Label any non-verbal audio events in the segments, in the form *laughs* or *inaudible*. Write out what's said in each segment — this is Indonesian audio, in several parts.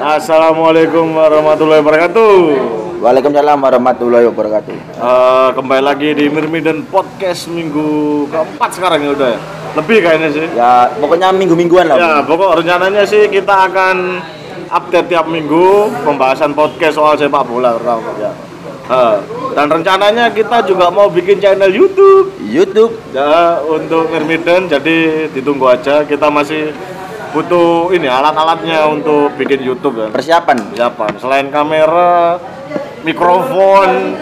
Assalamualaikum warahmatullahi wabarakatuh. Waalaikumsalam warahmatullahi wabarakatuh. Eh, kembali lagi di Mirmiden Podcast minggu keempat sekarang ya udah ya. Lebih kayaknya sih. Ya, pokoknya minggu-mingguan lah. Ya, pokok rencananya sih kita akan update tiap minggu pembahasan podcast soal sepak bola terutama ya. Eh, dan rencananya kita juga mau bikin channel YouTube YouTube. ya untuk Mirmiden jadi ditunggu aja kita masih butuh ini alat-alatnya untuk bikin YouTube ya. Persiapan Siapa? Selain kamera, mikrofon,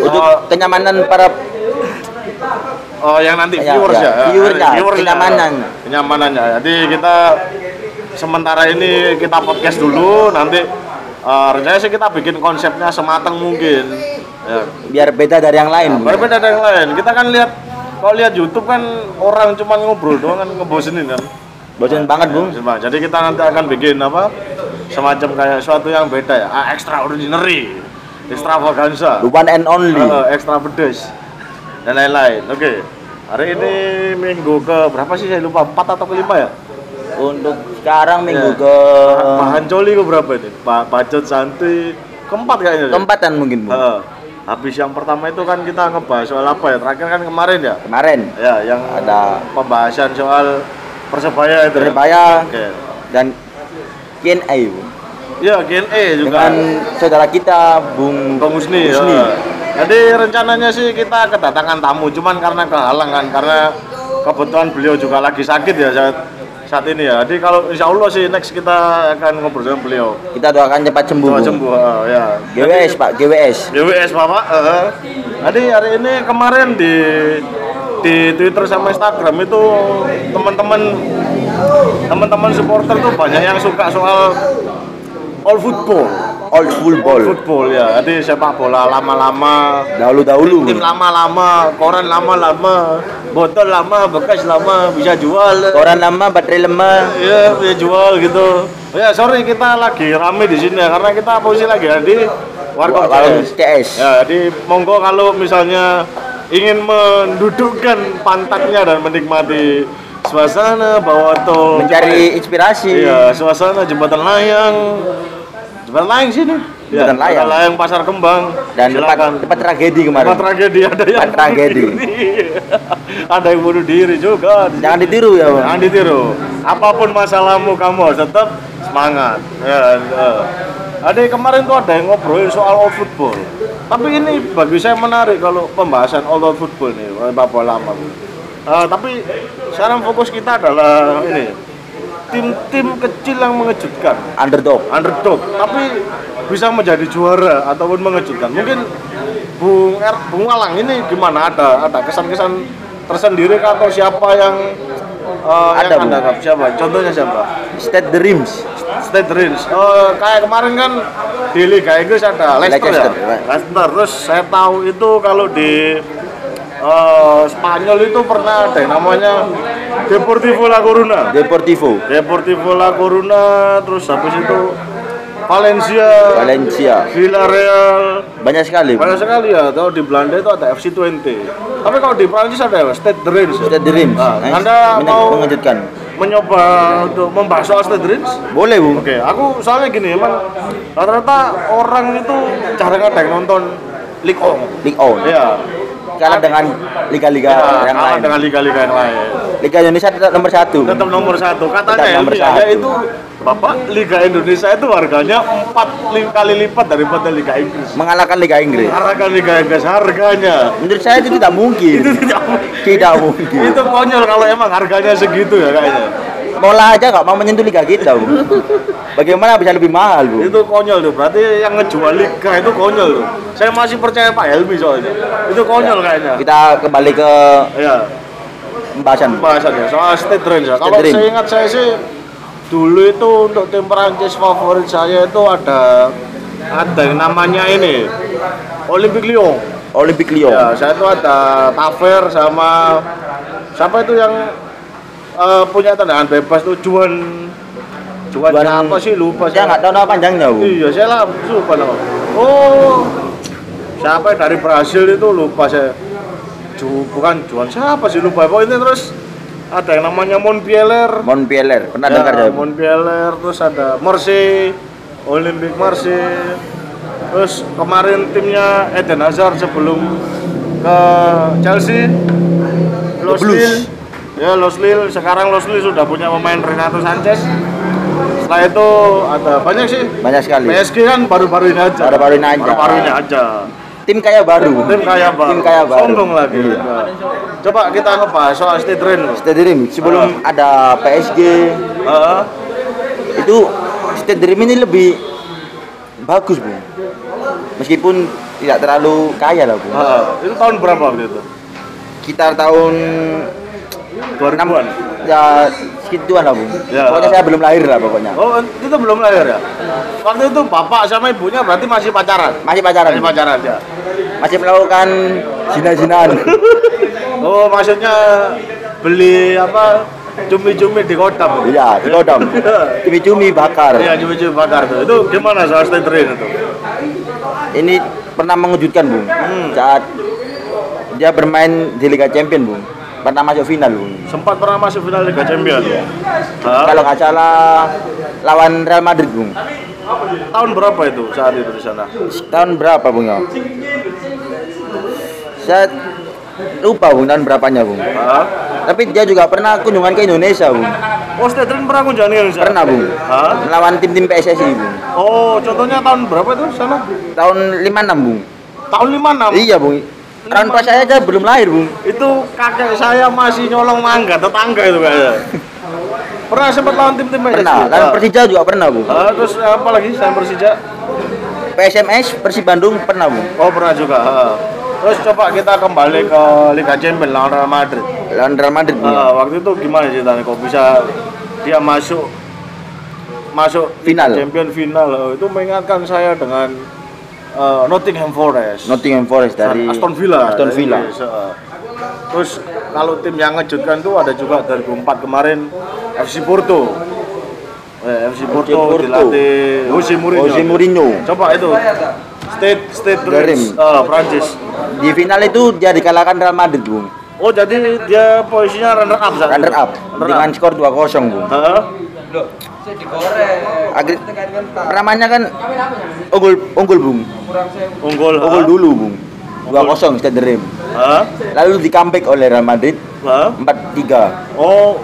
untuk eh, kenyamanan para oh, yang nanti Ya, viewers ya, ya, viewersnya, Viewersnya. kenyamanan. kenyamanannya. Jadi kita sementara ini kita podcast dulu, nanti eh, rencananya sih kita bikin konsepnya sematang mungkin. Ya. biar beda dari yang lain. Bu. Berbeda dari yang lain. Kita kan lihat kalau lihat YouTube kan orang cuma ngobrol doang kan ngebosenin kan. Bosan banget, Bung. Jadi kita nanti akan bikin apa? Semacam kayak suatu yang beda ya. Ah, extraordinary, extravaganza. The one and only. Eh, ekstra pedes dan lain-lain. Oke. Hari ini minggu ke berapa sih saya lupa? 4 atau kelima ya? Untuk sekarang minggu Ya. ke Pak Hancoli ke berapa ini? Pak Bacot Santuy keempat kayaknya. keempatan mungkin, Bung. Heeh. habis yang pertama itu kan kita ngebahas soal apa ya? Terakhir kan kemarin ya? Kemarin Ya, yang Ada- pembahasan soal Persebaya itu. ya? Persebaya Oke. dan Q&A, Bung. Ya, GNE juga. Dengan saudara kita, Bung Bang Husni, Husni. ya. Jadi rencananya sih kita kedatangan tamu, cuman karena kehalang kan, karena kebetulan beliau juga lagi sakit ya saat saat ini ya. Jadi kalau insya Allah sih next kita akan ngobrol dengan beliau. Kita doakan cepat sembuh. Bung. sembuh, ah, ya. GWS, Pak, GWS. GWS Bapak. eh. Jadi hari ini kemarin di di Twitter sama Instagram itu teman-teman teman-teman supporter tuh banyak yang suka soal all football. Old football. Football ya. Jadi sepak bola lama-lama Dahulu-dahulu. tim lama-lama, koran lama-lama, botol lama, bekas lama, bisa jual. Koran lama, baterai lemah. Iya, bisa jual gitu. Ya, sorry kita lagi rame di sini ya, karena kita posisi lagi ya, di Warkop Warung CS. CS. Ya, jadi monggo kalau misalnya ingin mendudukkan pantatnya dan menikmati suasana bawah tol Mencari inspirasi. Iya, suasana jembatan layang. Jembatan layang sini. Jembatan layang. Jembatan layang Pasar Kembang. Dan tempat, Silakan. tempat tragedi kemarin. Tempat tragedi ada yang Tempat tragedi. diri. *laughs* ada yang bunuh diri juga. Jangan ditiru ya, Bang. Jangan ditiru. Apa pun masalahmu kamu harus tetap semangat. Ya, eh. Ada kemarin tuh ada yang ngobrolin soal all football. Tapi ini bagi saya menarik kalau pembahasan all out football nih, sepak bola lama. Eh, tapi sekarang fokus kita adalah ini tim-tim kecil yang mengejutkan Underdog. underdog tapi bisa menjadi juara ataupun mengejutkan mungkin Bung Er, Bung Walang ini gimana ada ada kesan-kesan tersendiri atau siapa yang eh, Ada, yang anda anggap siapa contohnya siapa State Dreams. State Dreams Eh, kayak kemarin kan di Liga Inggris ada Leicester, Leicester, ya right. Leicester terus saya tahu itu kalau di eh, Spanyol itu pernah ada yang namanya Deportivo La Coruna Deportivo. Deportivo La Coruna terus habis itu Valencia Valencia. Villarreal Banyak sekali. Banyak sekali ya kalau di Belanda itu ada FC 20 tapi kalau di Prancis ada apa? Stade de Reims State Dreams. Nah, Nice. Anda Menye- mau mengejutkan. mencoba untuk membahas soal Stade de Reims Boleh, Bung. Oke, aku soalnya gini, emang rata-rata orang itu jarang ada yang nonton League On. League On. Iya. Kalah dengan liga-liga Ya, yang lain. dengan liga-liga yang lain. Liga Indonesia tetap nomor satu. Tetap nomor satu. Katanya Tetap ya, nomor ya, satu. itu Bapak Liga Indonesia itu harganya empat li- kali lipat daripada Liga Inggris. Mengalahkan Liga Inggris. Karena kan Liga Inggris harganya Menurut saya itu tidak mungkin. itu tidak Tidak mungkin. itu konyol kalau emang harganya segitu ya kayaknya. Mola aja nggak mau menyentuh liga kita, Bu. Bagaimana bisa lebih mahal, Bu? Itu konyol tuh. Berarti yang ngejual liga itu konyol tuh. Saya masih percaya Pak Helmi soalnya. Itu konyol kayaknya. Kita kembali ke Iya. pembahasan. pembahasannya soal state range ya. Kalau saya ingat saya sih dulu itu untuk tim Prancis favorit saya itu ada ada yang namanya ini Olympique Lyon. Olympic Lyon. Ya, saya itu ada Taver sama siapa itu yang eh, punya tendangan bebas tuh Juan Juan, Juan- apa sih lupa Saya nggak tahu nama panjangnya, Bu. Iya, saya lah lupa nama. Oh, siapa dari Brasil itu lupa saya. Ju, bukan Juan siapa sih lupa. Pokoknya terus ada yang namanya Montpellier Montpellier, pernah Ya, dengar ya? Montpellier terus ada Marseille Olympique Marseille terus kemarin timnya Eden Hazard sebelum ke Chelsea. Los. Lille. Ya Los Lille. Sekarang Los Lille sudah punya pemain Renato Sanchez. Setelah itu ada banyak sih. Banyak sekali. PSG kan baru-baru ini aja. Baru-baru ini aja. baru-baru ini aja Tim kaya baru. tim kaya baru Tim kaya baru. sombong lagi Iya. Coba kita ngebahas soal Stade Dream sebelum ada PSG Heeh. itu Stade Dream ini lebih bagus bu. Meskipun tidak terlalu kaya lah bu. Heeh. itu tahun berapa waktu itu Sekitar tahun 2000-an ya segituan lah bu. Ya. Pokoknya saya belum lahir lah pokoknya. Oh, itu belum lahir ya? Waktu itu bapak sama ibunya berarti masih pacaran? Masih pacaran. Masih pacaran ya? Masih melakukan zina-zinaan. *laughs* Oh, maksudnya beli apa? Cumi-cumi di kodam? Iya, di kodam. *laughs* Cumi-cumi bakar. Iya, cumi-cumi bakar tuh. Itu gimana soal train itu? Ini pernah mengejutkan bu. Hmm. Saat dia bermain di Liga Champion bu. Pernah masuk final bu. Sempat pernah masuk final Liga Champions? Hah? Kalau nggak salah lawan Real Madrid bu. Tahun berapa itu saat itu di sana? Tahun berapa bu ya? Saya lupa bu tahun berapanya bu. Hah? Tapi dia juga pernah kunjungan ke Indonesia bu. Oh, stay train pernah kunjungan Indonesia? Pernah bu. Hah? Melawan tim-tim PSSI bu. Oh, contohnya tahun berapa itu sana? Tahun 56 bu. Tahun 56? Iya bu. Tahun pas saya aja belum lahir bu. itu kakek saya masih nyolong mangga tetangga itu kayaknya pernah sempat lawan tim-tim Pernah. Dan Persija juga pernah bu. Ah, terus apa lagi saya Persija PSMS Persib Bandung pernah bu. oh pernah juga ah. terus coba kita kembali ke Liga Champions lawan Real Madrid Lawan Real Madrid bu. Ah, waktu itu gimana ceritanya kok bisa dia masuk masuk Final. Champion final Oh, itu mengingatkan saya dengan eh, Nottingham Forest Nottingham Forest dari Aston Villa Aston dari Villa. Inggris, ah. terus kalau tim yang ngejutkan tuh ada juga 2004 kemarin FC Porto eh, FC Porto, Porto. dilatih Jose Mourinho Jose Mourinho. coba itu State State Dream. Dreams ah, Prancis Di final itu dia dikalahkan Real Madrid bu. oh jadi dia posisinya runner up saat Runner itu? up runner dengan up skor 2-0 bu. Hah? Akhir namanya kan unggul unggul bung. unggul Unggul dulu bung. 2-0 Stade Dream. Hah? Lalu di comeback oleh Real Madrid Hah? 4-3. oh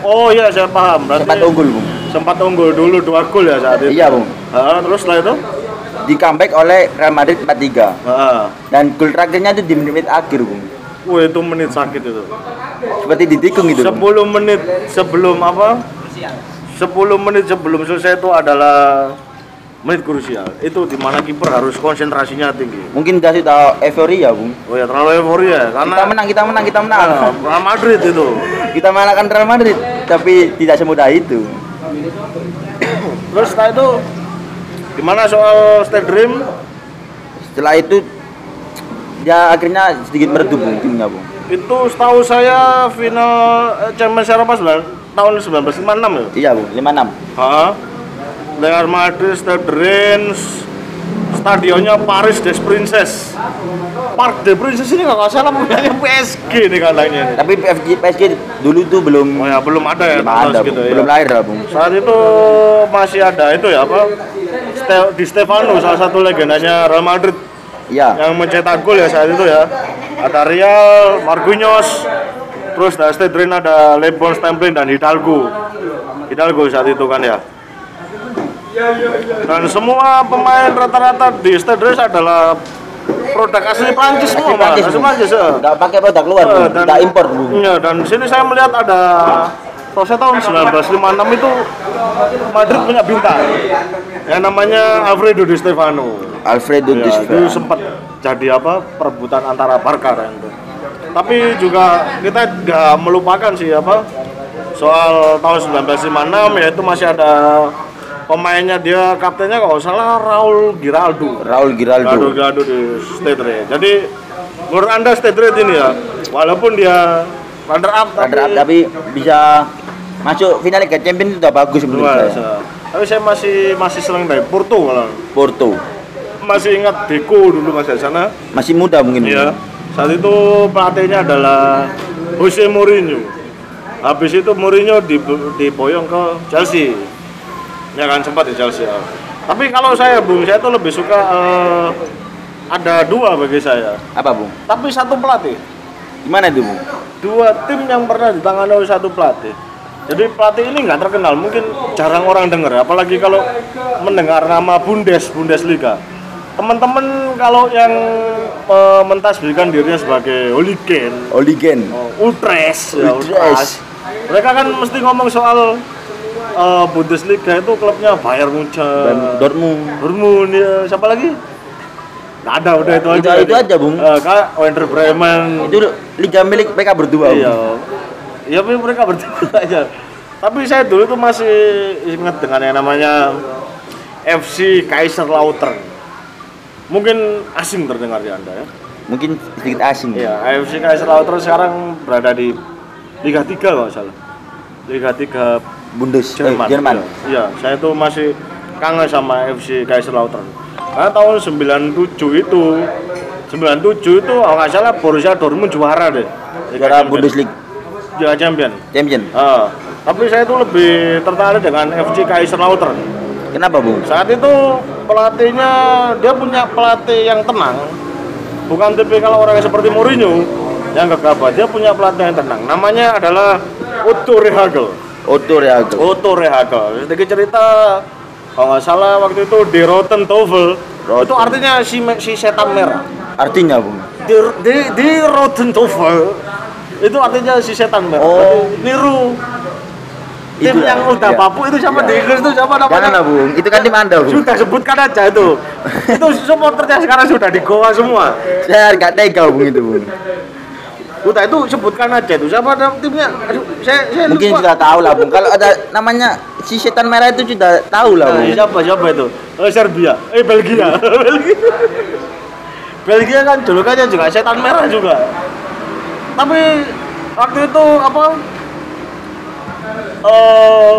oh iya saya paham berarti Sempat unggul bung. sempat unggul dulu dua gol ya saat itu Iya bung. Terus setelah itu Di comeback oleh Real Madrid 4-3. Hah? Dan gol terakhirnya itu di menit akhir bung. Wah itu menit sakit itu. Seperti ditikung. Bung. 10 menit sebelum apa? 10 menit sebelum selesai itu adalah menit krusial. Itu di mana kiper harus konsentrasinya tinggi. Mungkin dia sudah euforia bung. Oh ya terlalu euforia karena Kita menang, kita menang, kita menang. Ah, Real Madrid itu. Kita mengalahkan Real Madrid, tapi tidak semudah itu. Terus setelah itu gimana soal Stade Dream? Setelah itu dia akhirnya sedikit meredup timnya bung. Itu setahu saya final eh, Champions Eropa 9 tahun 1956 ya. Iya bung, 56. Hah? Real Madrid, Stade Reims, stadionnya Paris des Princes. Park des Princes ini nggak salah punyanya PSG nih katanya. Tapi PSG, PSG dulu tuh belum Oh ya belum ada ya, belum ada, gitu ya. belum lahir lah bung. Saat itu masih ada itu ya apa? Ste- di Stefano salah satu legendanya Real Madrid Iya. yang mencetak gol ya saat itu ya. Ada Real, Marquinhos, terus dari Stade Reims ada Lebron Stemplin dan Hidalgo. Hidalgo saat itu kan ya. Dan semua pemain rata-rata di Stade Reims adalah produk asli Prancis semua, Mas. Prancis, asli. Prancis. ya. Nggak pakai produk luar, Eh, bung. Nggak impor. Iya, dan sini saya melihat ada saya tahun 1956 itu Madrid punya bintang yang namanya Alfredo Di Stefano. Alfredo Di Ya, itu Stefano. sempat jadi apa perebutan antara Barca dan itu. Tapi juga kita nggak melupakan sih apa soal tahun 1956 yaitu masih ada pemainnya dia kaptennya kalau salah Raul Giraldo. Raul Giraldo Giraldo. Giraldo di State Red. Jadi menurut anda State Red ini ya walaupun dia runner up tapi, Runner up, tapi bisa masuk final Liga Champions itu udah bagus menurut saya. Tapi saya masih masih senang dari Porto malah. Porto Masih ingat Deco dulu masih di sana. masih muda mungkin. Iya. Saat itu pelatihnya adalah Jose Mourinho. habis itu Mourinho di diboyong ke Chelsea ya kan sempat di Chelsea ya. tapi kalau saya bung saya tuh lebih suka eh, ada dua bagi saya Apa, Bung? tapi satu pelatih Gimana itu, Bung? dua tim yang pernah ditangani oleh satu pelatih jadi pelatih ini nggak terkenal mungkin jarang orang dengar apalagi kalau mendengar nama Bundes Bundesliga teman-teman kalau yang eh, mentasbihkan dirinya sebagai hooligan Oligen. Oh, Ultras, ya, Ultras. Mereka kan mesti ngomong soal eh, Bundesliga itu klubnya Bayern Munchen, Dan Dortmund. Dortmund ya, siapa lagi? Nggak ada, udah itu, Itu- aja. itu aja, Bung. Eh, Kak, Werder Bremen. Itu liga milik mereka berdua. Iya. Iya, tapi mereka berdua *laughs* aja. Tapi saya dulu tuh masih ingat dengan yang namanya FC Kaiserslautern. Mungkin asing terdengar di Anda ya. Mungkin sedikit asing. Iya, AFC Kaiserslautern sekarang berada di Liga 3 kalau salah. Liga 3 Bundes eh, Jerman. Jerman. Iya, saya tuh masih kangen sama FC Kaiserslautern. Karena tahun 97 itu 97 itu kalau nggak salah Borussia Dortmund juara deh. Juara. Bundesliga Liga Champion. Champion. Ah, tapi saya tuh lebih tertarik dengan FC Kaiserslautern. Kenapa, Bung? Saat itu pelatihnya dia punya pelatih yang tenang. Bukan tipikal orang yang seperti Mourinho yang gegabah. Dia punya pelatih yang tenang. Namanya adalah Otto Rehagel. Otto Rehagel. Otto Rehagel. Sedikit cerita kalau nggak salah waktu itu di Rotten Tovel Rotten. itu artinya si si setan merah. Artinya, Bung. Di di, di Rotten Tovel itu artinya si setan merah. Oh. Niru tim Itu yang ya, udah iya. bapu itu siapa Iya. di Inggris itu siapa namanya? Janganlah, Bung. Itu kan tim Anda, Bung. Sudah sebutkan aja itu. *laughs* itu supporternya sekarang sudah di Goa semua. Saya nggak tega, Bung itu, Bung. Udah itu sebutkan aja itu. Siapa timnya? Aduh, saya saya Mungkin lupa. sudah tahu lah, Bung. Kalau ada namanya si setan merah itu sudah tahu lah, Nah, Bung. siapa siapa itu? Oh, Serbia. Eh Belgia. *laughs* Belgia. Belgia kan julukannya juga setan merah juga. Tapi waktu itu apa? Eh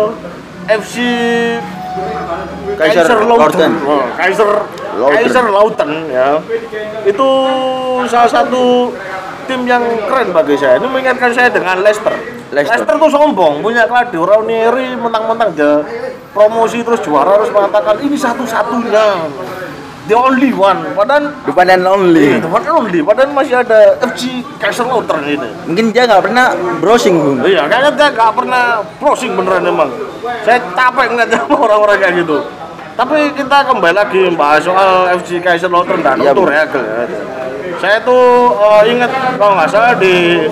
FC Kaiser Lautern. Oh, Kaiser Lautern. Kaiser Lautern ya. Itu salah satu tim yang keren bagi saya. Ini mengingatkan saya dengan Leicester. Leicester. Leicester tuh sombong, punya Claudio Ranieri mentang-mentang promosi terus juara harus mengatakan ini satu-satunya. The only one. Padahal Depan dan only. Iya, the one and only. Padahal masih ada FC Kaiserslautern ini. Mungkin dia nggak pernah browsing, Bung. Iya, kayaknya dia nggak pernah browsing beneran emang. Saya capek ngeliat sama orang-orang kayak gitu. Tapi kita kembali lagi bahas soal FC Kaiserslautern dan Iya, Bu. Rehagel ya. Saya tuh eh, ingat kalau nggak salah di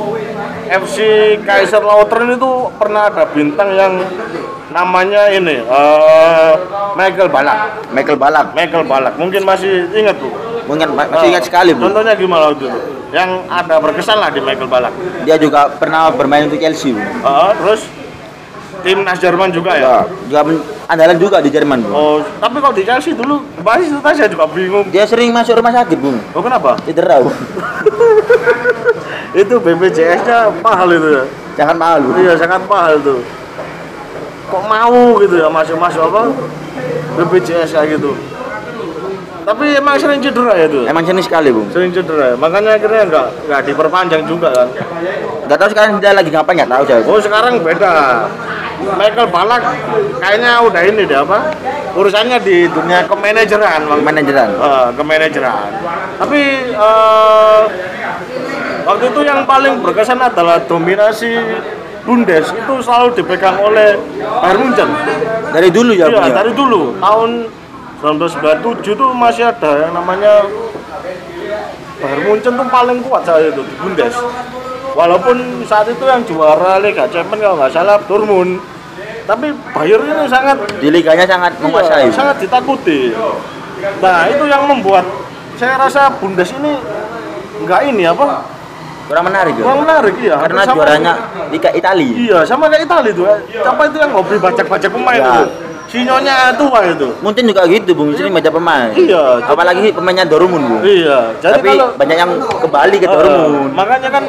FC Kaiserslautern itu pernah ada bintang yang namanya ini eh, Michael Balak. Michael Balak. Michael Balak, mungkin masih ingat bu? Mungkin ma- masih ingat sekali, Bung. Contohnya gimana waktu itu? Yang ada berkesan lah di Michael Balak. Dia juga pernah bermain untuk Chelsea, Bung. Eh, terus timnas Jerman juga ya? Ya, juga andalan juga di Jerman, Bung. Oh, tapi kalau di Chelsea dulu basis itu saya juga bingung. Dia sering masuk rumah sakit, Bung. Oh, kenapa? Cedera, Bung. *laughs* itu BPJS-nya mahal itu ya. Jangan malu. Iya, sangat mahal tuh. Kok mau gitu ya masuk-masuk apa? BPJS kayak gitu. Tapi emang sering cedera ya tuh. Emang seni sekali, Bung. Sering cedera ya. Makanya akhirnya nggak nggak diperpanjang juga kan. Gak tahu sekarang dia lagi ngapain nggak tahu saya. Oh sekarang beda. Michael Balak kayaknya udah ini deh apa? Urusannya di dunia kemanajeran, Bang. Manajeran. Eh, kemanajeran. Tapi eh, waktu itu yang paling berkesan adalah dominasi Bundes itu selalu dipegang oleh Bayern Munchen. Dari dulu ya. Iya, ya? dari dulu tahun 1997 tuh masih ada yang namanya Bayern Munchen tuh paling kuat saya itu di Bundes. Walaupun saat itu yang juara Liga Champions kalau nggak salah Dortmund. Tapi Bayern ini sangat Di liganya sangat menguasai. Iya, sangat ditakuti. Nah, itu yang membuat saya rasa Bundes ini nggak ini apa? Kurang menarik ya. Kurang menarik ya. Karena Sama- juaranya Liga Italia. Iya, sama kayak Itali tuh. Apa itu yang hobi bajak-bajak pemain Ya. itu? Sinyonya tua itu. Mungkin juga gitu, Bung. Sering baca pemain. Iya, jadi- Apalagi pemainnya Dortmund, Bung. Iya, jadi Tapi kalau banyak yang ke Bali ke Dortmund. makanya kan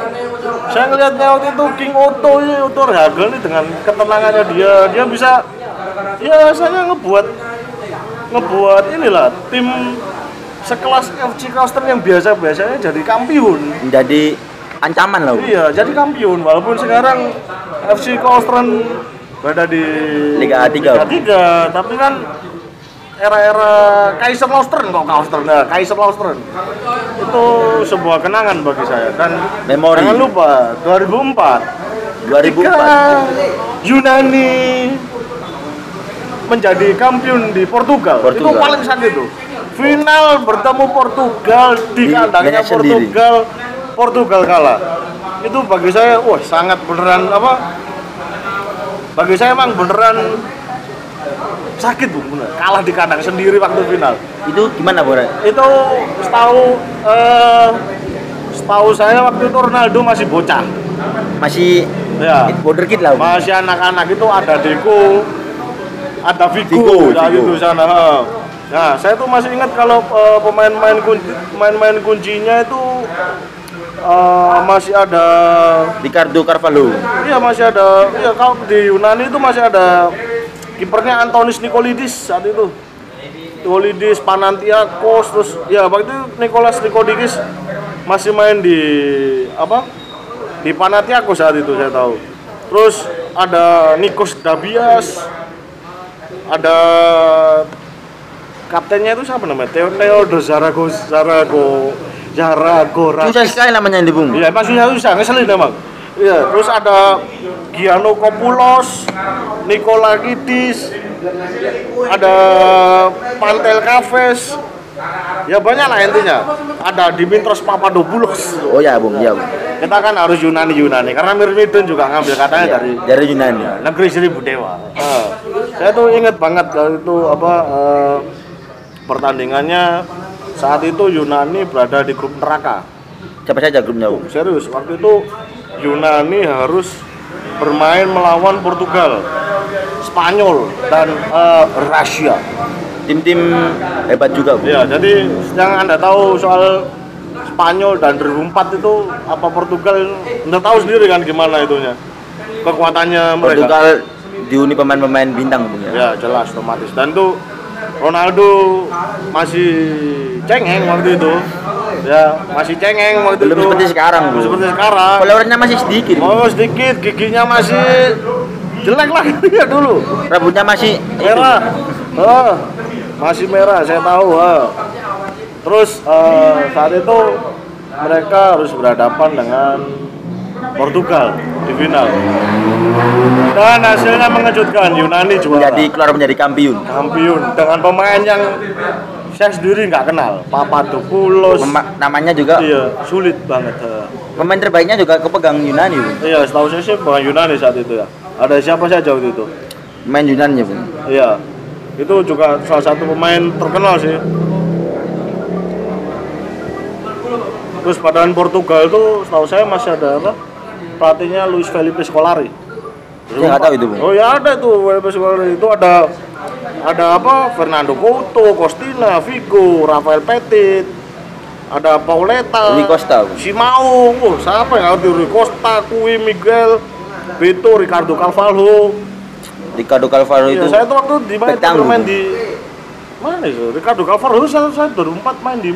saya ngelihatnya waktu itu King Otto ini Otto Rehagel ini dengan ketenangannya dia dia bisa ya saya ngebuat ngebuat inilah tim sekelas FC Koster yang biasa-biasanya jadi kampiun Menjadi ancaman Bung. iya jadi kampiun walaupun sekarang FC Koosteren berada di Liga A3. Liga 3, tapi kan era-era Kaiser Lautern kok Kausteren nah, Kaiser Lautern itu sebuah kenangan bagi saya dan Memori. jangan lupa 2004 2004. ketika Yunani menjadi kampion di Portugal, itu Portugal. paling sakit tuh final bertemu Portugal di Di kandangnya sendiri. Portugal kalah itu bagi saya wah sangat beneran apa bagi saya emang beneran sakit bu bener. kalah di kandang sendiri waktu final Itu gimana, Bro? itu setahu eh, setahu saya waktu itu Ronaldo masih bocah Masih ya wonderkid lah. Bung. masih anak-anak itu ada Deco ada Vigo, Vigo, ya Vigo. gitu sana nah saya tuh masih ingat kalau eh, pemain-pemain kunci pemain-pemain kuncinya itu eh, masih ada Ricardo Carvalho. iya masih ada. Iya kalau di Yunani itu masih ada kipernya Antonis Nikolidis saat itu. Nikolidis Panantiakos terus ya waktu itu Nicolas Nikodikis masih main di apa di Panathinaikos saat itu saya tahu. Terus ada Nikos Dabias ada kaptennya itu siapa namanya? Theo Theodor Zarago Zarago Zaragorakis Susah sekali namanya ini, Bung. Iya, emang susah susah, ngeselin emang. Iya, terus ada Giano Kopulos, Nikola Kidis, ada Pantel Caves. Ya banyak lah intinya. Ada Dimitros Papadopoulos. Oh ya, Bung. Ya, Bung. Kita kan harus Yunani Yunani karena Mirmidon juga ngambil katanya Ya, dari dari Yunani. negeri seribu dewa. Eh, saya tuh inget banget kalau itu apa eh, pertandingannya saat itu Yunani berada di grup neraka. Siapa saja grupnya, Bung? Serius, waktu itu Yunani harus bermain melawan Portugal, Spanyol dan eh, Rusia. Tim-tim hebat juga, Bung. Ya, jadi yang anda tahu soal Spanyol dan 2004 itu apa Portugal, anda tahu sendiri kan gimana itunya kekuatannya mereka. Portugal dihuni pemain-pemain bintang, Bung ya. Ya jelas otomatis dan tuh Ronaldo masih cengeng waktu itu. Ya masih cengeng waktu Belum itu. seperti sekarang, Belum seperti sekarang. Followernya masih sedikit. Oh sedikit, giginya masih jelek lah *laughs* ya dulu. Rambutnya masih Merah. Oh, masih merah, saya tahu. oh. Terus eh, saat itu mereka harus berhadapan dengan Portugal di final. Dan hasilnya mengejutkan, Yunani juara. menjadi keluar menjadi kampiun. kampiun dengan pemain yang saya sendiri nggak kenal, Papadopoulos. Mema- namanya juga Iya, sulit banget. pemain terbaiknya juga kepegang Yunani, Bung. Iya, setahu saya sih bukan Yunani saat itu ya. Ada siapa saja waktu itu? Pemain Yunani, Bung. Iya, itu juga salah satu pemain terkenal sih. Terus padahal Portugal itu setahu saya masih ada apa? Pelatihnya Luis Felipe Scolari. Saya nggak tahu itu, Bung. Oh ya ada itu Felipe Scolari itu ada ada apa? Fernando Couto, Costina, Vigo, Rafael Petit, ada Pauleta, Rui Costa, Bung. Simao, oh, siapa yang ngerti Rui Costa, Kui Miguel, Beto, Ricardo Carvalho, Ricardo Carvalho Iya, itu saya tuh waktu di main, petangguh. bermain di mana itu? Ricardo Carvalho saya, saya 2004 main di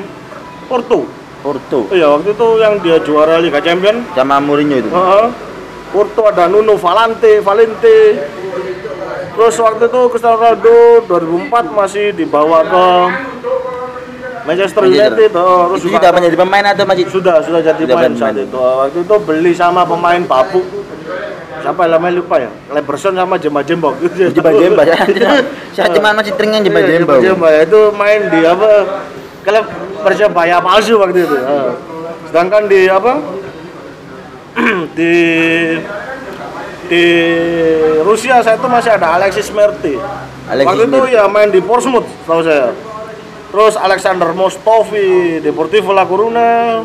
Porto. Porto Iya, waktu itu yang dia juara Liga Champion. sama Mourinho itu. Heeh. Porto ada Nuno Valente, Valente. Terus waktu itu Cristiano Ronaldo 2004 masih dibawa ke Manchester. United. Oh, terus itu sudah menjadi pemain atau masih sudah sudah jadi Sudah pemain saat itu. Waktu itu beli sama pemain babu. Siapa namanya lupa ya? Leberson sama Jemba Jembok. Jemba Jemba ya. *laughs* Saya cuma masih teringat Jemba Iya, Jemba. Jemba ya itu main di apa? Klub Persebaya palsu waktu itu. Ah. Sedangkan di apa? *clears throat* di di Rusia saya itu masih ada Alexis Merti. Alexis waktu itu Merti. ya main di Portsmouth tahu saya. Terus Alexander Mostovi, Deportivo La Coruna,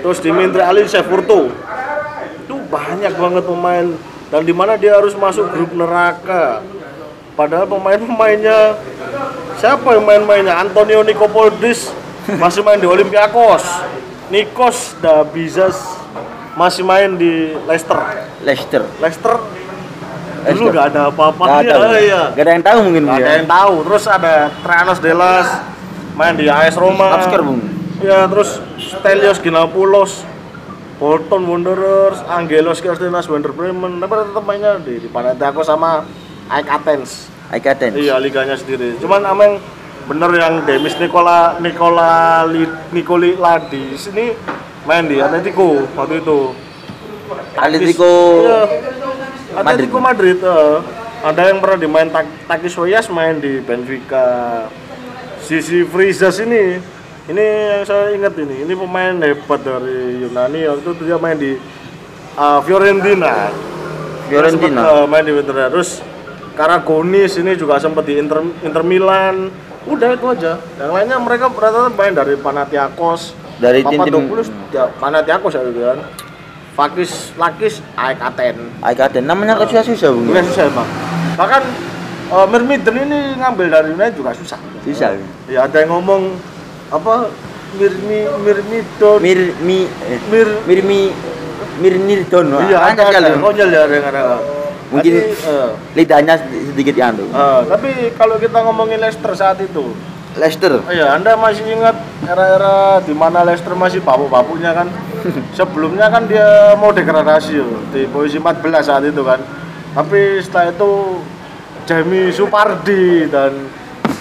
terus Dimitri Alin Porto. Itu banyak banget pemain dan di mana dia harus masuk grup neraka. Padahal pemain-pemainnya siapa yang main-mainnya? Antonio Nicopoldis masih main di Olympiakos. Nikos Dabizas masih main di Leicester. Leicester. Leicester dulu Leicester. nggak ada apa-apa ya, ada. iya. Nggak ada yang tahu mungkin Bung, ada ya. yang tahu. Terus ada Tranos Delas main di AS Roma. Obscure, Bung. Ya, terus Stelios Ginopoulos Bolton Wanderers, Angelos Castellanos Werder Bremen, tapi tetap mainnya di, di Panathinaikos sama AEK Athens. AEK Athens. Iya, liganya sendiri. Cuman ameng bener yang Demis Nikola Nikola Li, Nikoli Ladis ini main di Atletico waktu itu. Atletico Iya. Atletico Madrid. Ada yang pernah dimain Tak Takis Woyas main di Benfica. Sisi Frizas ini ini yang saya ingat ini. Ini pemain hebat dari Yunani waktu itu dia main di eh, Fiorentina. Fiorentina. sempat, eh, main di Fiorentina. Terus Karagonis ini juga sempat di Inter, Inter Milan. Udah itu aja. Yang lainnya mereka rata-rata main dari Panathinaikos. Dari tim-tim- Papadopoulos ya, Panathinaikos ya gitu kan. Fakis Lakis AEK Aten. AEK Athens. Namanya kok susah-susah, Bung. Bukan susah emang. Bahkan uh, Mirmiden ini ngambil dari United juga susah. Susah. Ya ada yang ngomong apa Mirmi Mirmidon Mir mi eh, Mir Mirmi Mirnirdon. iya ada kali. konyol ya yang. Mungkin- eh, Lidahnya sedikit anu. eh, tapi kalau kita ngomongin Leicester saat itu, Leicester. oh ya Anda masih ingat era-era di mana Leicester masih babu-babunya kan? *laughs* Sebelumnya kan dia mau degradasi di posisi 14 saat itu kan. Tapi setelah itu Jamie Supardi dan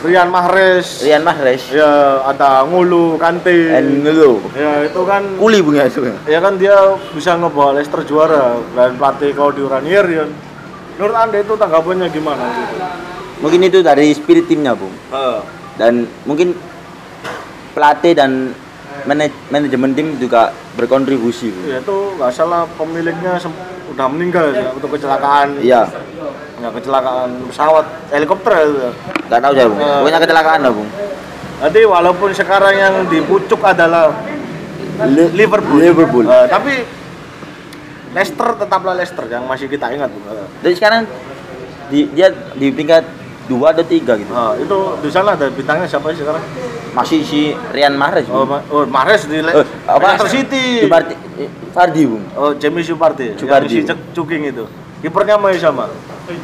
Rian Mahrez Rian Mahrez. ya ada Ngulu Kante Engelo. ya itu kan Kuli Bung ya itu. ya kan dia bisa ngebawa Leicester juara dan pelatih Claudio Ranieri kan menurut anda itu tanggapannya gimana gitu Mungkin itu dari spirit timnya, Bung. Dan mungkin pelatih dan manaj- manajemen tim juga berkontribusi, ya itu nggak salah pemiliknya udah meninggal ya untuk kecelakaan Iya, ya kecelakaan pesawat helikopter ya itu nggak tahu saya, Bung. Pokoknya kecelakaan lah, Bung. Jadi walaupun sekarang yang dipucuk adalah Li- Liverpool, Liverpool. Eh, tapi Leicester tetaplah Leicester yang masih kita ingat Bung. Eh, Dan sekarang di, dia di peringkat dua atau tiga gitu. eh, itu di sana ada bintangnya siapa sih sekarang? Masih si Rian Mahrez. Oh. Ma- oh Mahrez di Le- Eh, apa? Leicester City. Di Parti, eh, Fardi, Bung. Oh, Jamie Supardi. Supardi. Si Cuking itu. Kipernya masih sama.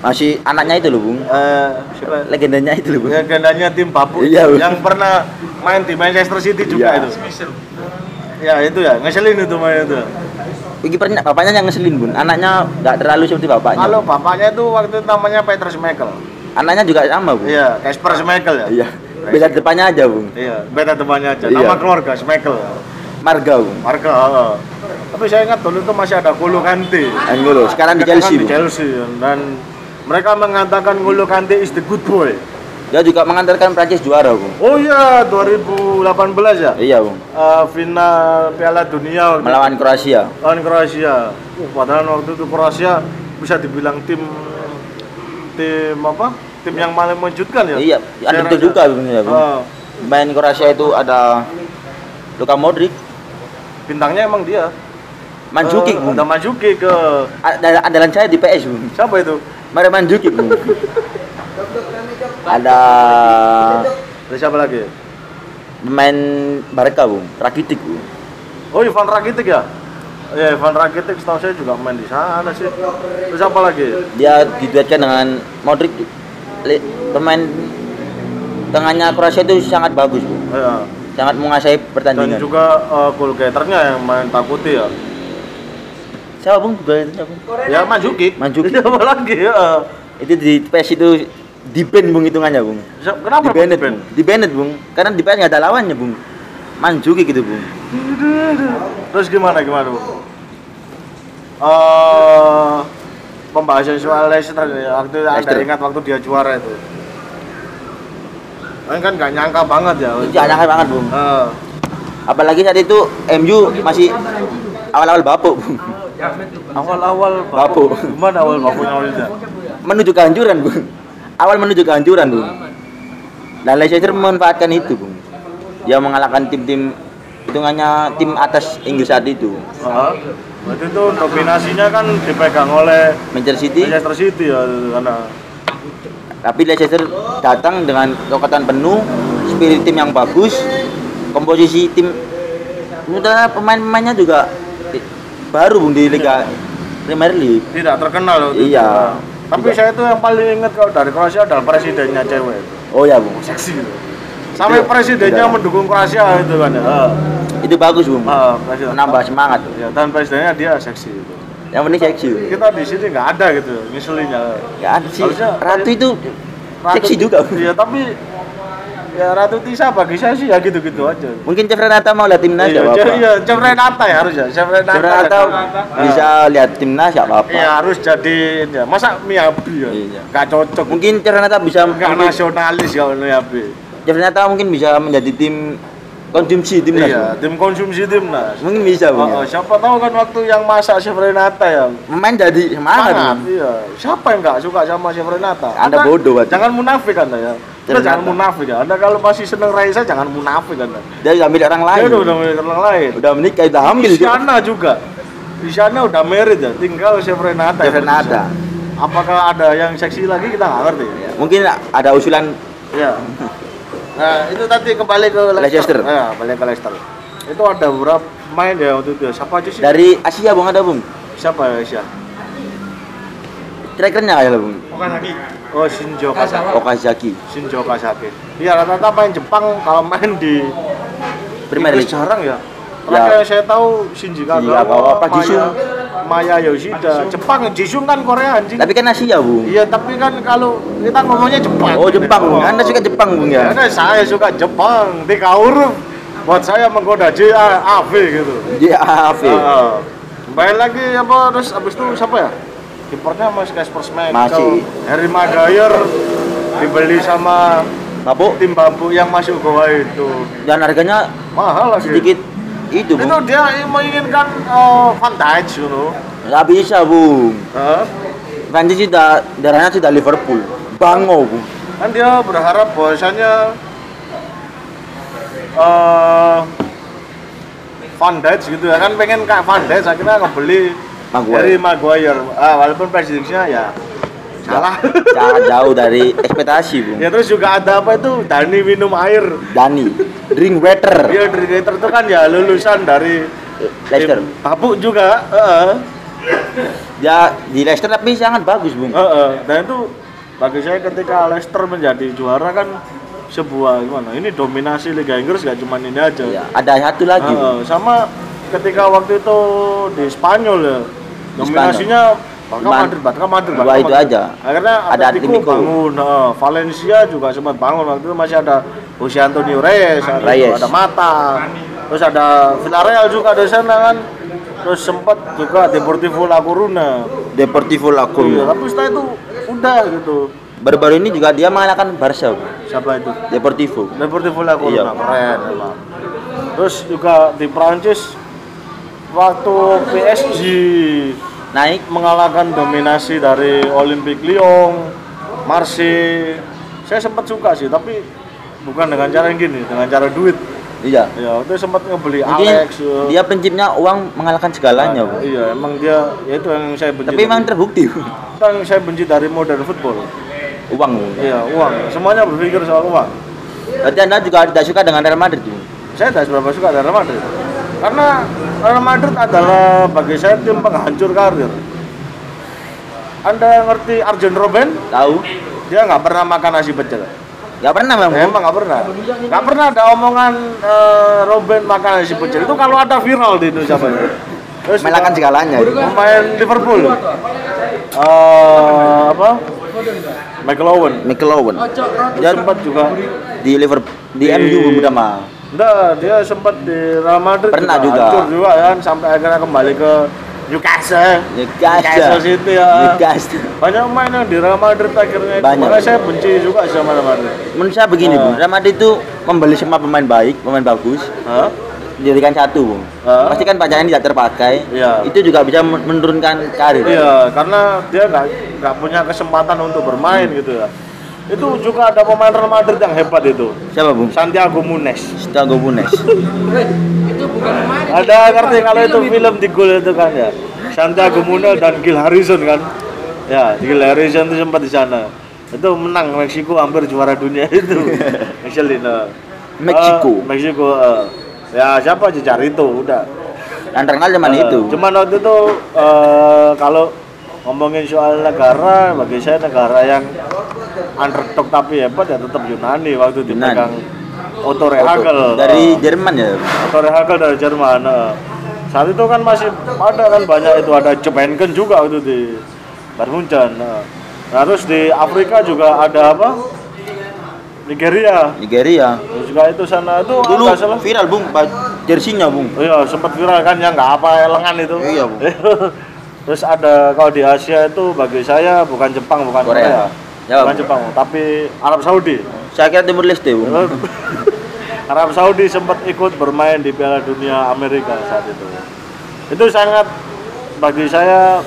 Masih anaknya itu loh, Bung. Eh, siapa? Legendanya itu loh, Bung. Ya, gandanya tim Bapu Iya, Bung. yang pernah main di Manchester City juga Iya. itu. Ya, itu ya, ngeselin itu main itu. Kipernya bapaknya yang ngeselin, Bun. Anaknya nggak terlalu seperti bapaknya. Kalau bapaknya itu waktu itu namanya Peter Schmeichel. Anaknya juga sama, Bung. Iya, Casper Schmeichel ya. Iya. Beda depannya aja, Bung. Iya, beda temannya aja. Iya. Nama keluarga Schmeichel. Marga, Bung. Marga. Tapi saya ingat dulu itu masih ada Golo Kante. Angolo. Sekarang di Sekarang Chelsea, di. Chelsea dan mereka mengatakan Golo Kante is the good boy. Dia juga mengantarkan Prancis juara, Bung. Oh iya, 2018 ya? Iya, Bung. Eh, final Piala Dunia Melawan Kroasia. lawan Kroasia. Uh, padahal waktu itu Kroasia bisa dibilang tim tim apa? Tim yang paling mengejutkan ya. Iya, ada itu juga, Bung. Ya, Bung. Eh, Main Kroasia itu ada Luka Modric, bintangnya emang dia. Mandzukic, Eh, Bung. Ada Mandzukic ke Ada andalan saya di PS, Bung. siapa itu? Mario Mandzukic, Bung. ada Ada siapa lagi? pemain Barca, Bung. Rakitic, Bung. Oh, Ivan Rakitic ya? Ya, Ivan Rakitic setahu saya juga main di sana sih. Terus apa lagi? Dia diduetkan dengan Modric. Pemain tengahnya Kroasia itu sangat bagus, Bung. Ya. Sangat menguasai Dan pertandingan. juga uh, goal getternya yang main takuti ya. Siapa, Bung? Juga itu siapa? Ya Mandzukic. Mandzukic. Siapa lagi ya? Itu di PS itu di ban Bung hitungannya, Bung. Kenapa di Bennett, Ben? Bung. Di Bennett, Bung. Karena di PS nggak ada lawannya, Bung. Mandzukic gitu, Bung. Terus gimana gimana bu? Eh pembahasan soal Leicester ya, waktu Leicester. ingat waktu dia juara itu. Kan kan nggak nyangka banget ya. Itu aneh banget, Bung. Eh, Apalagi saat itu MU masih awal-awal bapuk, Bung. awal-awal Bapu. Gimana awal bapunya awalnya? Menuju kehancuran, Bung. Awal menuju kehancuran, Bung. Dan Leicester memanfaatkan itu, Bung. Dia mengalahkan tim-tim hitungannya tim atas Inggris saat itu. Heeh. Waktu itu dominasinya kan dipegang oleh Manchester City, Manchester City ya karena tapi Leicester datang dengan kekuatan penuh, spirit tim yang bagus, komposisi tim Sebenarnya pemain-pemainnya juga baru bung di Liga Premier League. tidak terkenal itu. Iya. Tapi saya itu yang paling ingat kalau dari Kroasia adalah presidennya cewek. Oh ya bung, Seksi. Gitu. Sampai Itu- presidennya tidak. mendukung Kroasia itu kan ya. Ah, Itu bagus, Bung. presiden. Menambah semangat. Ya, dan presidennya dia seksi itu. Yang penting seksi. Kita di sini nggak ada gitu, ngeselinnya. Ya ada sih. Harusnya- Ratu itu Ratu- seksi juga. Iya, tapi ya Ratu Tisa bagi saya sih ya gitu-gitu aja. Mungkin Chef Renata mau lihat timnas iya, ya apa-apa. iya, Chef Renata ya harusnya. Chef Renata. Chef Renata bisa lihat timnas ya apa-apa. Iya harus jadi ya. Masa Miyabi ya? Iya. Nggak cocok. Mungkin Chef Renata bisa nggak mungkin- nasionalis kalau Miyabi. Chef Renata mungkin bisa menjadi tim konsumsi timnas. Iya, tim konsumsi timnas. Mungkin bisa, Bung. Oh, oh, ya. siapa tahu kan waktu yang masak Chef Renata ya. Pemain jadi semangat. Semangat, iya. Siapa yang nggak suka sama Chef Renata? Anda bodoh, Pak. Jangan munafik Anda ya. Anda jangan munafik ya. Anda kalau masih seneng Raisa jangan munafik Anda. Dia udah milik orang lain. Dia udah milik orang lain. Udah menikah, udah hamil. Di sana juga. Di sana udah married ya. Tinggal Chef Renata. Chef yang Renata. Apakah ada yang seksi lagi kita nggak ngerti. Mungkin ada usulan Ya. *laughs* Nah, itu tadi kembali ke Leicester. Ya, balik ke Leicester. Itu ada beberapa pemain ya waktu itu. ya. Siapa aja sih? dari Asia, Bung ada, Bung. Siapa ya, Asia? Strikernya kayak lah, Bung. Oh, Shinjo Kasaki. Okazaki. Shinjo Kasaki. Iya, rata-rata main Jepang kalau main di Premier League. jarang ya. Terakhir yang saya tahu Shinji Kagawa, Kagawa, Pak Maya, Yoshida. Jepang, Jisung kan Korea anjing. Tapi kan Asia, Bung. Iya, tapi kan kalau kita ngomongnya Jepang. Oh, Jepang, Bung. Anda suka Jepang, Bung ya? Karena saya suka Jepang, tiga huruf buat saya menggoda J A A V gitu. JAV. Ah, Kembali lagi apa terus abis itu siapa ya? Kipernya masih Casper Schmeichel, Masih. Harry Maguire dibeli sama Mabuk. tim bambu yang masih Ugowa itu Dan harganya mahal lagi. sedikit itu, Itu Bung. dia menginginkan eh, Van Dijk, you know. Nggak bisa, Bung. Prancis sudah darahnya sudah Liverpool. Bango, Bung. kan dia berharap bahwasannya eh Van Dijk gitu ya kan pengen kayak Van Dijk akhirnya ngebeli Maguire. dari Maguire ah, walaupun prediksinya ya salah jauh dari ekspektasi, Bung. ya terus juga ada apa itu Dani minum air Dani, drink water. dia dari Gator itu kan ya lulusan dari Leicester. Babuk juga heeh. Ya di Leicester tapi sangat bagus, Bung. Heeh. dan itu bagi saya ketika Leicester menjadi juara kan sebuah gimana ini dominasi Liga Inggris gak cuma ini aja Ya, ada satu lagi, Bung. sama ketika waktu itu di Spanyol ya dominasinya Barca Madrid, Barca Madrid, dua Barca itu Madrid. aja. Akhirnya Ada Atletico bangun, heeh. Valencia juga sempat bangun waktu itu masih ada Jose Antonio Reyes, ada, Reyes. ada Mata, terus ada Villarreal juga di sana kan, terus sempat juga Deportivo La Coruna. Deportivo La Iya, Coruña. tapi setelah itu udah gitu. Baru-baru ini juga dia mengalahkan Barca. Siapa itu? Deportivo. Deportivo La Coruna, Iya. keren emang. Terus juga di Prancis waktu PSG Naik mengalahkan dominasi dari Olympique Lyon, Marseille. Saya sempat suka sih, tapi bukan dengan cara yang gini, dengan cara duit. iya. Ya, itu sempat ngebeli Mungkin Alex. ya. dia prinsipnya uang mengalahkan segalanya, Bung. Iya, emang dia ya itu yang saya benci. Tapi emang dari- terbukti, itu yang saya benci dari modern football. Uang. Iya, uang. Semuanya berpikir soal uang. Berarti Anda juga tidak suka dengan Real Madrid, saya tidak seberapa suka Real Madrid karena Real Madrid adalah bagi saya tim penghancur karir anda ngerti Arjen Robben Tahu? dia nggak pernah makan nasi pecel Gak pernah, Bang. emang nggak pernah nggak pernah ada omongan eh, Robben makan nasi pecel itu kalau ada viral di Indonesia terus juga segalanya. pemain Liverpool Eh, apa Michael Owen. dia sempat juga Di Liverpool di, Di- MU Bung Dama. Enggak, dia sempat di Real Madrid Pernah juga. hancur juga kan sampai akhirnya kembali ke Newcastle. Newcastle. City ya. Newcastle. Banyak pemain yang di Real Madrid akhirnya. Banyak. Makanya saya benci juga sama Real Madrid. Menurut saya begini, Ah. Bung. Real Madrid itu membeli semua pemain baik, pemain bagus, Hah? dijadikan satu, Bung. Ah. Pasti kan pacarnya tidak terpakai. Iya. Itu juga bisa men- menurunkan karir. Iya, karena dia nggak nggak punya kesempatan untuk bermain gitu ya. Itu juga ada pemain Real Madrid yang hebat itu. Siapa, Bung? Santiago Munes. Thiago Nunes. Ada ngerti kalau itu film di gol itu kan ya. Santiago Munes dan Gil Harrison kan. Ya, Gil Harrison itu sempat di sana. Itu menang Meksiko hampir juara dunia *laughs* itu. Michelin. Meksiko. Eh, Meksiko. eh. Ya, siapa aja cari itu udah. Dan terkenal zaman Eh, itu. Cuman waktu itu eh, kalau ngomongin soal negara, bagi saya negara yang underdog tapi hebat ya tetap Yunani waktu Yunani. dipegang Otto Rehagel. Dari Jerman ya? Otto Rehagel dari Jerman eh. saat itu kan masih ada kan banyak itu ada Jemenken juga itu di Bayern Munchen eh. nah, terus di Afrika juga ada apa? Nigeria. Nigeria. Juga itu sana itu dulu salah. viral bung jersinya bung. Iya sempat viral kan yang nggak apa lengan itu. Iya, Bu. *laughs* terus ada kalau di Asia itu bagi saya bukan Jepang bukan Korea, Korea. Ya, bukan Bu. Jepang tapi Arab Saudi saya kira Timur Leste *laughs* Arab Saudi sempat ikut bermain di Piala Dunia Amerika saat itu. Itu sangat bagi saya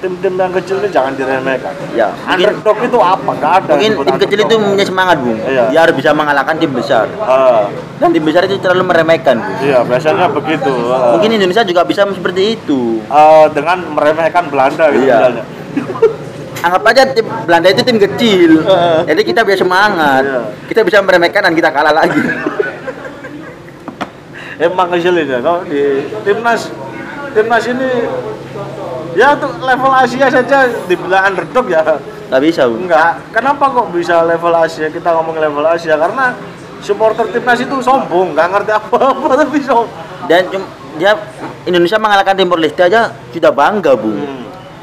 tim-tim yang kecil ini jangan diremehkan. ya mungkin Underdog itu apa? Gak ada. mungkin tim kecil itu punya semangat bung Iya. dia harus bisa mengalahkan tim besar Ah, dan tim besar itu terlalu meremehkan bung iya biasanya begitu. Ah. mungkin Indonesia juga bisa seperti itu Ah, dengan meremehkan Belanda gitu Iya. misalnya. *laughs* anggap aja tim Belanda itu tim kecil Heeh. jadi kita bisa semangat Iya. kita bisa meremehkan dan kita kalah lagi Emang ngeselin ya kalau di timnas timnas ini ya untuk level Asia saja dibilang underdog ya nggak bisa bung Enggak, kenapa kok bisa level Asia? Kita ngomong level Asia karena supporter timnas itu sombong, nggak ngerti apa-apa *laughs* tapi sombong. dan dia Indonesia mengalahkan Timor Leste aja sudah bangga bung Hmm.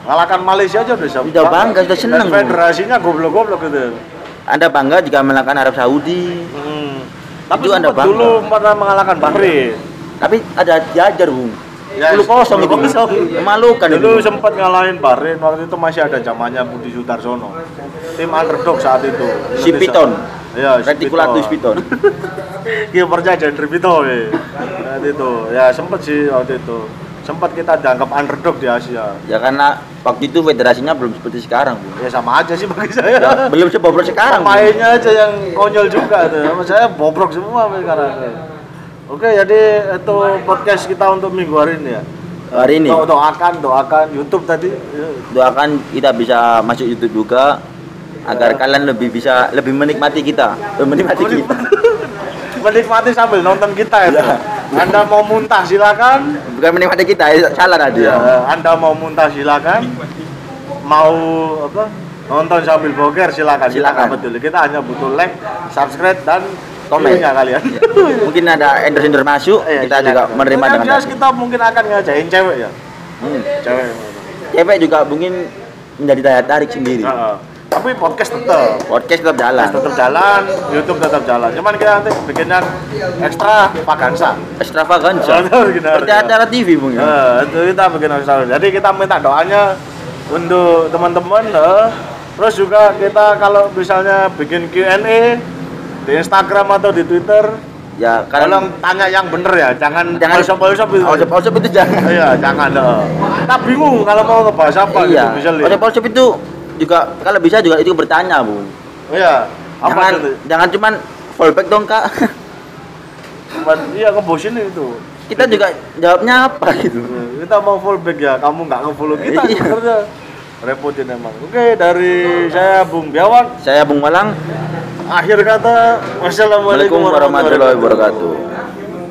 Ngalahkan Malaysia aja udah sombong. Udah bangga, udah seneng, Dan Bu. federasinya goblok-goblok gitu. anda bangga jika mengalahkan Arab Saudi Hmm. Tapi Itu Anda bangga. dulu pernah mengalahkan Bahrain. tapi ada diajar bung Ya, 10 kosong itu 10-0. memalukan Dulu sempat ngalahin Bahrain waktu itu masih ada zamannya Budi Sutarsono. Tim underdog saat itu. si. Piton. Iya, si Reticulatus Piton. Kipernya Jendri Pito ya. Waktu itu. Ya sempet sih waktu itu. Sempat kita dianggap underdog di Asia. Ya karena waktu itu federasinya belum seperti sekarang bung ya sama aja sih bagi saya. Ya, belum sebobrok sekarang Bung. pemainnya aja yang konyol juga tuh. Sama saya bobrok semua sekarang oke jadi itu podcast kita untuk minggu hari ini ya hari ini Do- doakan doakan YouTube tadi doakan kita bisa masuk YouTube juga agar kalian lebih bisa lebih menikmati kita menikmati kita *laughs* menikmati sambil nonton kita ya. Anda mau muntah silakan. bukan menikmati kita salah tadi Ya, ya Anda mau muntah silakan. Mau apa? Nonton sambil boker silakan. Silakan. Kita betul. Kita hanya butuh like, subscribe dan Komen. view-nya kalian. mungkin ada endorse endorse masuk Iya, kita juga menerima Yang dengan jelas kita mungkin akan ngajain cewek ya. Hmm. Cewek. cewek juga mungkin menjadi daya tarik sendiri Heeh. Tapi podcast tetap. podcast tetap jalan tetap jalan, YouTube tetap jalan. Cuman kita nanti bikin yang ekstra vagansa. Benar, benar, seperti ya. acara TV bung ya Nah, itu kita bikin ekstra. Jadi kita minta doanya untuk teman-teman. eh. Terus juga kita kalau misalnya bikin Q&A di Instagram atau di Twitter, ya tolong tanya yang bener ya, jangan jangan polsop-polsop itu. Olsop olsop itu jangan *laughs* Iya, jangan. eh. Kita bingung kalau mau ngebahas apa iya gitu misalnya. olsop olsop itu juga kalau bisa juga itu bertanya bung Iya. Apa jangan itu? jangan cuman fallback dong kak Cuman, iya ngebosin itu. kita juga jawabnya apa gitu kita mau fallback ya kamu nggak nge-follow kita Iya. sebenarnya repotin emang oke dari saya Bung Biawak saya Bung Malang. Akhir kata wassalamualaikum Assalamualaikum warahmatullahi wabarakatuh